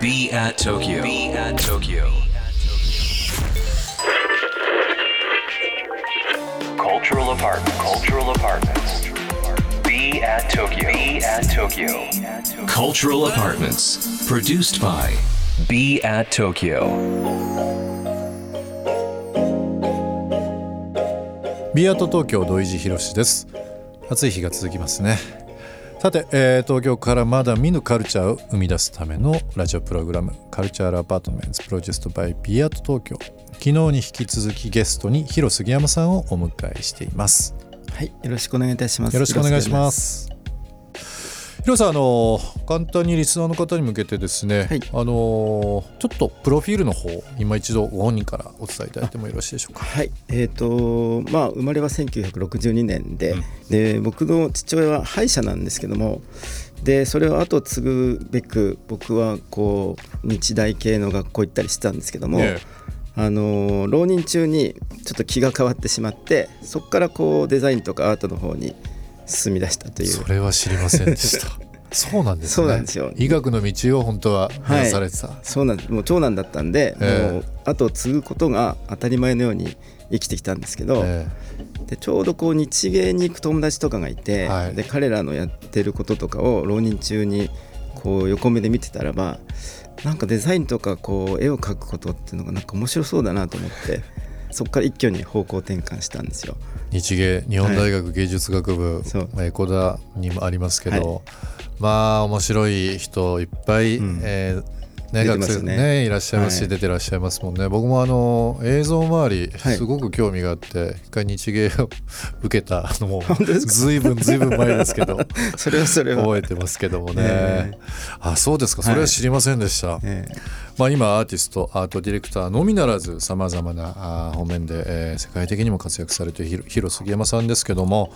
Be at Tokyo. Be at Tokyo. Cultural apartment. Cultural apartments. Be at Tokyo. Be at Tokyo. Cultural apartments. Produced by Be at Tokyo. ビアート東京土井地博です暑い日が続きますねさて、えー東京からまだ見ぬカルチャーを生み出すためのラジオプログラムカルチャーアパートメントプロデューストバイビアート東京昨日に引き続きゲストに広杉山さんをお迎えしていますはい、よろしくお願いいたします。よろしくお願いしま。す広さんあの簡単にリスナーの方に向けてですね、はい。あのちょっとプロフィールの方今一度ご本人からお伝えいただいてもよろしいでしょうか？はい、えっ、とまあ生まれは1962年で、で僕の父親は歯医者なんですけども、でそれを後継ぐべく僕はこう日大系の学校行ったりしてたんですけども。えあの浪人中にちょっと気が変わってしまってそこからこうデザインとかアートの方に進み出したという。それは知りませんでした そうなんですね。そうなんですよ。医学の道を本当は目指されてた、そうなんもう長男だったんで、ええ。もう後を継ぐことが当たり前のように生きてきたんですけど、え。でちょうどこう日芸に行く友達とかがいて、はい。で彼らのやってることとかを浪人中にこう横目で見てたらばなんかデザインとかこう絵を描くことっていうのがなんか面白そうだなと思ってそこから一挙に方向転換したんですよ。え日芸日本大学芸術学部、そう。まあエコダにもありますけど、はい。まあ面白い人いっぱい、うん。えーね、学生ねねいらっしゃいますし、はい。出てらっしゃいますもんね。僕もあの映像周りはい。すごく興味があって、一回日芸を受けたのもずいぶんずいぶん前ですけど それはそれは、覚えてますけどもね、えあそうですか。それは知りませんでした、ええ。まあ、今アーティストアートディレクターのみならずさまざまな方面で、えー世界的にも活躍されている広杉山さんですけども、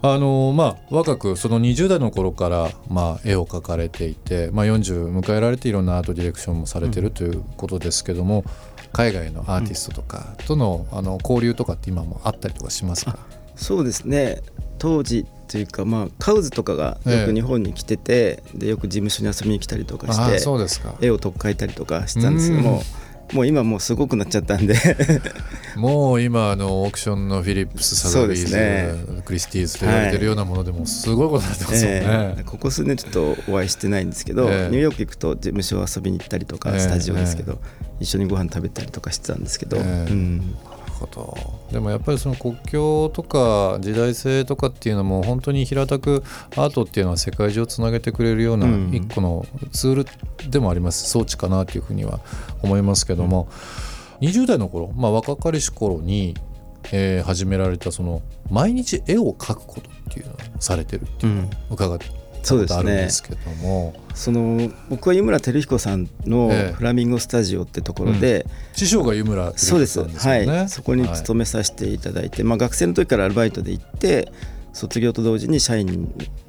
あのーまあ、若くその20代の頃から、まあ、絵を描かれていて、まあ、40迎えられていろんなアートディレクションもされてるということですけども、海外のアーティストとかとの,、あの交流とかって今もあったりとかしますか？そうですね。当時というかまあカウズとかがよええく日本に来てて、でよく事務所に遊びに来たりとかしてそうですか。絵をとっかいたりとかしてたんですけどももう今もうすごくなっちゃったんで。もう今あのオークションのフィリップスサザビーズ、そうですクリスティーズと言われてるようなものでもすごいことになってますよね。ええ。ここ数年ちょっとお会いしてないんですけど、ええ。ニューヨーク行くと事務所遊びに行ったりとか、ええ。スタジオですけど、一緒にご飯食べたりとかしてたんですけど、ええ。うん、ほどでもやっぱりその国境とか時代性とかっていうのも本当に平たくアートっていうのは世界中をつなげてくれるようなうん。一個のツールでもあります。装置かなというふうには思いますけども、20代の頃、まあ、若かりし頃に、えー始められたその毎日絵を描くことっていうのをされてるっていうのを伺ったことあるんですけども、その僕は湯村照彦さんのええ。フラミンゴスタジオってところで、師匠が湯村照そうです彦さんです。よね。はい、そこに勤めさせていただいて、まあ、学生の時からアルバイトで行って卒業と同時に社員に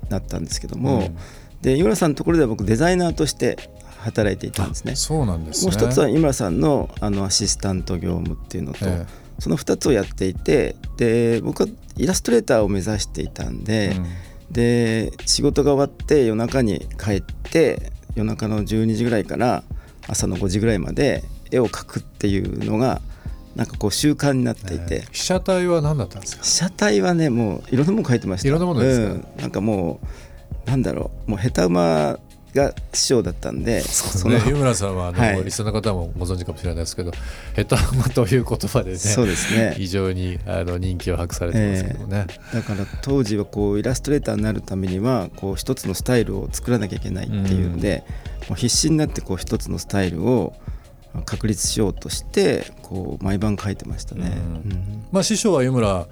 なったんですけども、うん。で湯村さんのところでは僕デザイナーとして働いていたんですね。そうなんですね。もう一つは井村さんのあのアシスタント業務っていうのと、えその2つをやっていてで僕はイラストレーターを目指していたんで、うんで仕事が終わって夜中に帰って夜中の12時ぐらいから朝の5時ぐらいまで絵を描くっていうのがなんかこう習慣になっていて、被写体は何だったんですか？被写体はねもういろんなもの描いてました。いろんなものですか？うん、なんかもうなんだろう。もう下手馬が師匠だったんでそね、湯村さんはあの、はい。リスナーの方もご存知かもしれないですけど下手馬という言葉でねそうですね。非常にあの人気を博されてますけどもね、だから当時はこうイラストレーターになるためにはこう一つのスタイルを作らなきゃいけないっていうので、もう必死になってこう一つのスタイルを確立しようとしてこう毎晩書いてましたね。うん。うん。まあ、師匠は湯村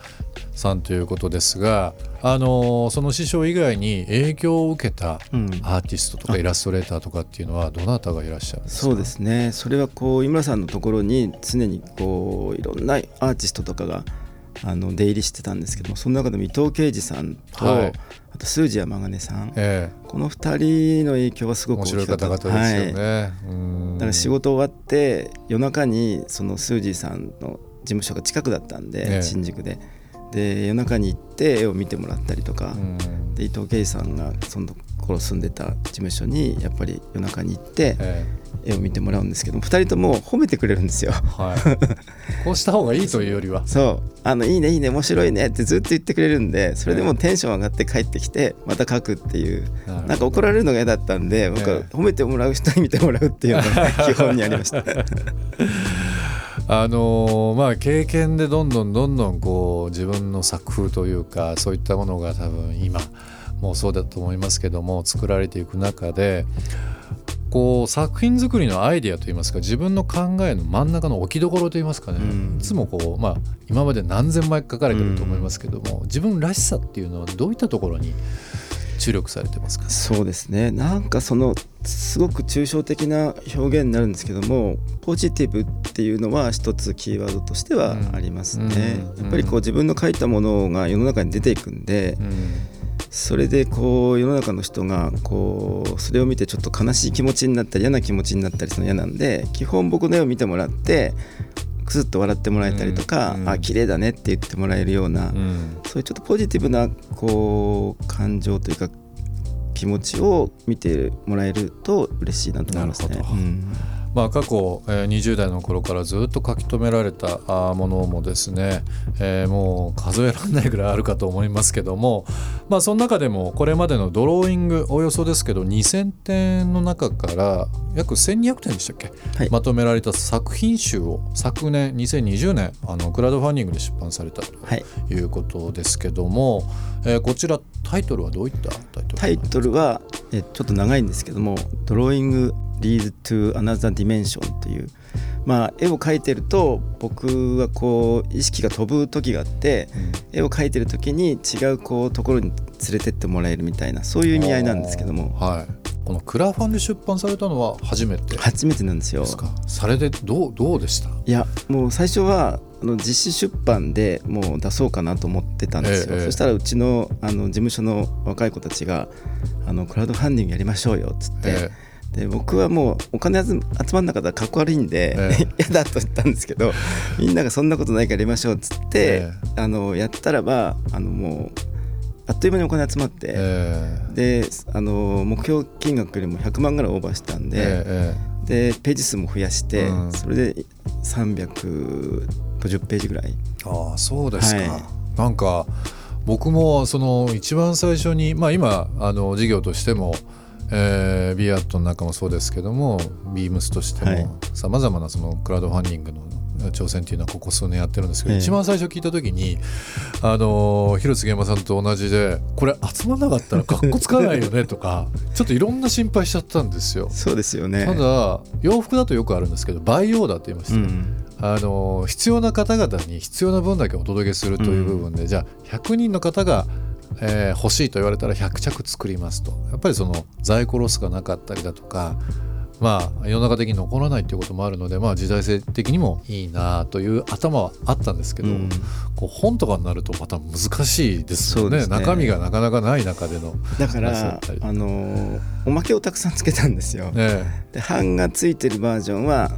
さんということですが、あのその師匠以外に影響を受けたうん。アーティストとかイラストレーターとかっていうのはどなたがいらっしゃるんですか？そうですね。それはこう井村さんのところに常にこういろんなアーティストとかがあの出入りしてたんですけどもその中でも伊藤啓二さんと、はい。あと数字山金さん、えこの2人の影響はすえ、ごく大きかった。ですよはい。ね。うん。だから仕事終わって夜中にそのスージーさんの事務所が近くだったんで、ええ。新宿で。で夜中に行って絵を見てもらったりとか、うん。で伊藤圭さんがその頃住んでた事務所にやっぱり夜中に行って絵を見てもらうんですけども2人とも褒めてくれるんですよ。はい、こうした方がいいというよりはそうあのいいねいいね面白いねってずっと言ってくれるんでそれでもテンション上がって帰ってきてまた書くっていうなんか怒られるのが嫌だったんで僕は褒めてもらう人に見てもらうっていうのが基本にありました。あのーまあ経験でどんどんどんどんこう自分の作風というかそういったものが多分今もうそうだと思いますけども作られていく中でこう作品作りのアイデアといいますか自分の考えの真ん中の置きどころといいますかね、うん。いつもこうまあ今まで何千枚書かれてると思いますけども、自分らしさっていうのはどういったところに注力されてますか？そうですね。なんかそのすごく抽象的な表現になるんですけどもポジティブっていうのは一つキーワードとしてはありますね、うん。やっぱりこう自分の書いたものが世の中に出ていくんで、うんそれでこう世の中の人がこうそれを見てちょっと悲しい気持ちになったり嫌な気持ちになったりするの嫌なんで基本僕の絵を見てもらってくすっと笑ってもらえたりとか、うん。あ綺麗だねって言ってもらえるような、うん。そういうちょっとポジティブなこう感情というか気持ちを見てもらえると嬉しいなと思いますね。なるほど。うんまあ、過去、えー20代の頃からずっと書き留められたものもですね、えーもう数えられないぐらいあるかと思いますけども、まあ、その中でもこれまでのドローイングおよそですけど2,000点の中から約1,200点でしたっけ、はい。まとめられた作品集を昨年2020年あのクラウドファンディングで出版されたとはい、いうことですけども、えーこちらタイトルはどういったタイトルタイトルはえちょっと長いんですけども「Drawing Leads to Another Dimension」という、まあ、絵を描いてると僕はこう意識が飛ぶ時があって絵を描いてる時に違うこうところに連れてってもらえるみたいなそういう意味合いなんですけども。はい、このクラファンで出版されたのは初めて？初めてなんですよ。ですか？されてどうどうでした？いやもう最初はあの実施出版でもう出そうかなと思ってたんですよ、ええそしたらうちのあの事務所の若い子たちがあのクラウドファンディングやりましょうよっつって、えで僕はもうお金集集まんなかったらかっこ悪いんで、え 嫌だと言ったんですけど みんながそんなことないからやりましょうっつって、えあのやったらばあのもうあっという間にお金集まって、えであの目標金額よりも100万ぐらいオーバーしたんで。ええでページ数も増やして、うん。それで350ページぐらい。ああそうですか、はい。なんか僕もその一番最初にまあ今あの事業としてもえー、ビアットの中もそうですけどもビームスとしてはい。もさまざまなそのクラウドファンディングの挑戦っていうのはここ数年やってるんですけど、ええ。一番最初聞いた時にあの広杉山さんと同じでこれ集まんなかったらかっこつかないよね とかちょっといろんな心配しちゃったんですよ。そうですよね。ただ洋服だとよくあるんですけど培養だって言いましたよ、うん。あの必要な方々に必要な分だけお届けするという部分で、じゃあ100人の方が、えー欲しいと言われたら100着作りますと。やっぱりその在庫ロスがなかったりだとかまあ世の中的に残らないっていうこともあるので、まあ、時代性的にもいいなという頭はあったんですけど、うん。こう本とかになるとまた難しいですよね。ね。中身がなかなかない中でのだからあのーおまけをたくさんつけたんですよ。ねで版がついてるバージョンは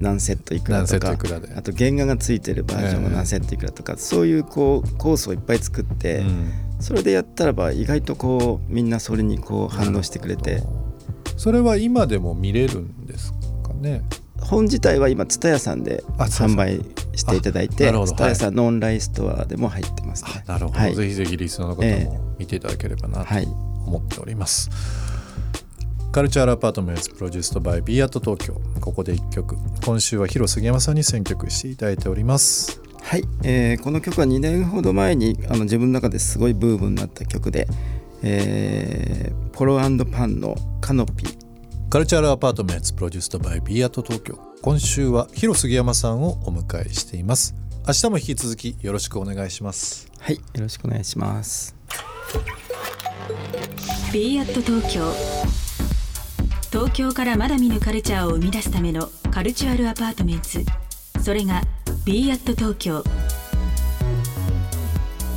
何セットいくらとかあと原画がついてるバージョンが何セットいくらとか、そういうこうコースをいっぱい作って、うん。それでやったらば意外とこうみんなそれにこう反応してくれて。それは今でも見れるんですかね？本自体は今蔦屋さんで販売していただいて蔦屋さんのオンラインストアでも入ってます。ね。あなるほど、はい。ぜひぜひリスナーの方えも見ていただければなとはい。思っております、 Culture Apartment produced by BE AT 東京。ここで1曲。今週はヒロ杉山さんに選曲していただいております。はい、えーこの曲は2年ほど前にあの自分の中ですごいブームになった曲で、えーポロパンの「Canopée。Culture Apartment produced by BE AT 東京。今週はヒロ杉山さんをお迎えしています。明日も引き続きよろしくお願いします」はい。よろしくお願いします。b アット東京東京からまだ見ぬカルチャーを生み出すための Culture Apartment それが b アット東京。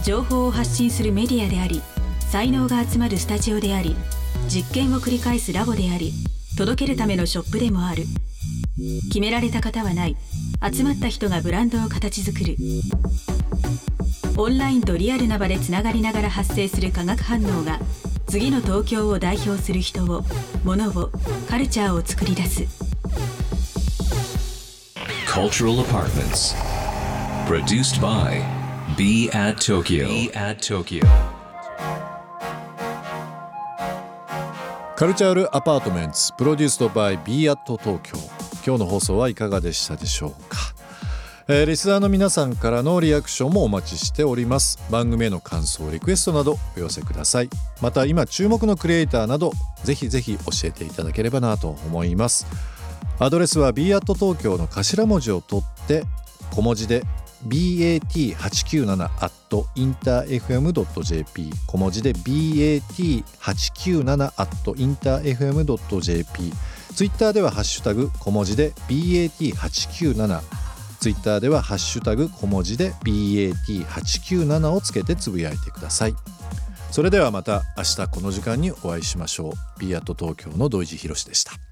情報を発信するメディアであり才能が集まるスタジオであり実験を繰り返すラボであり届けるためのショップでもある。決められた方はない。集まった人がブランドを形作る。オンラインとリアルな場でつながりながら発生する化学反応が次の東京を代表する人を物をカルチャーを作り出す。Cultural Apartments. Produced by Be at Tokyo. Be at Tokyo. カルチャールアパートメンツプロデュースドバイ b アット東京今日の放送はいかがでしたでしょうか、えー、リスナーの皆さんからのリアクションもお待ちしております。番組への感想リクエストなどお寄せください。また今注目のクリエイターなどぜひぜひ教えていただければなと思います。アドレスは b アット東京の頭文字を取って小文字で bat897-interfm.jp 小文字で bat897-interfm.jp ツイッターではハッシュタグ小文字で bat897 ツイッターではハッシュタグ小文字で bat897 をつけてつぶやいてください。それではまた明日この時間にお会いしましょう。B アット東京の土井地博でした。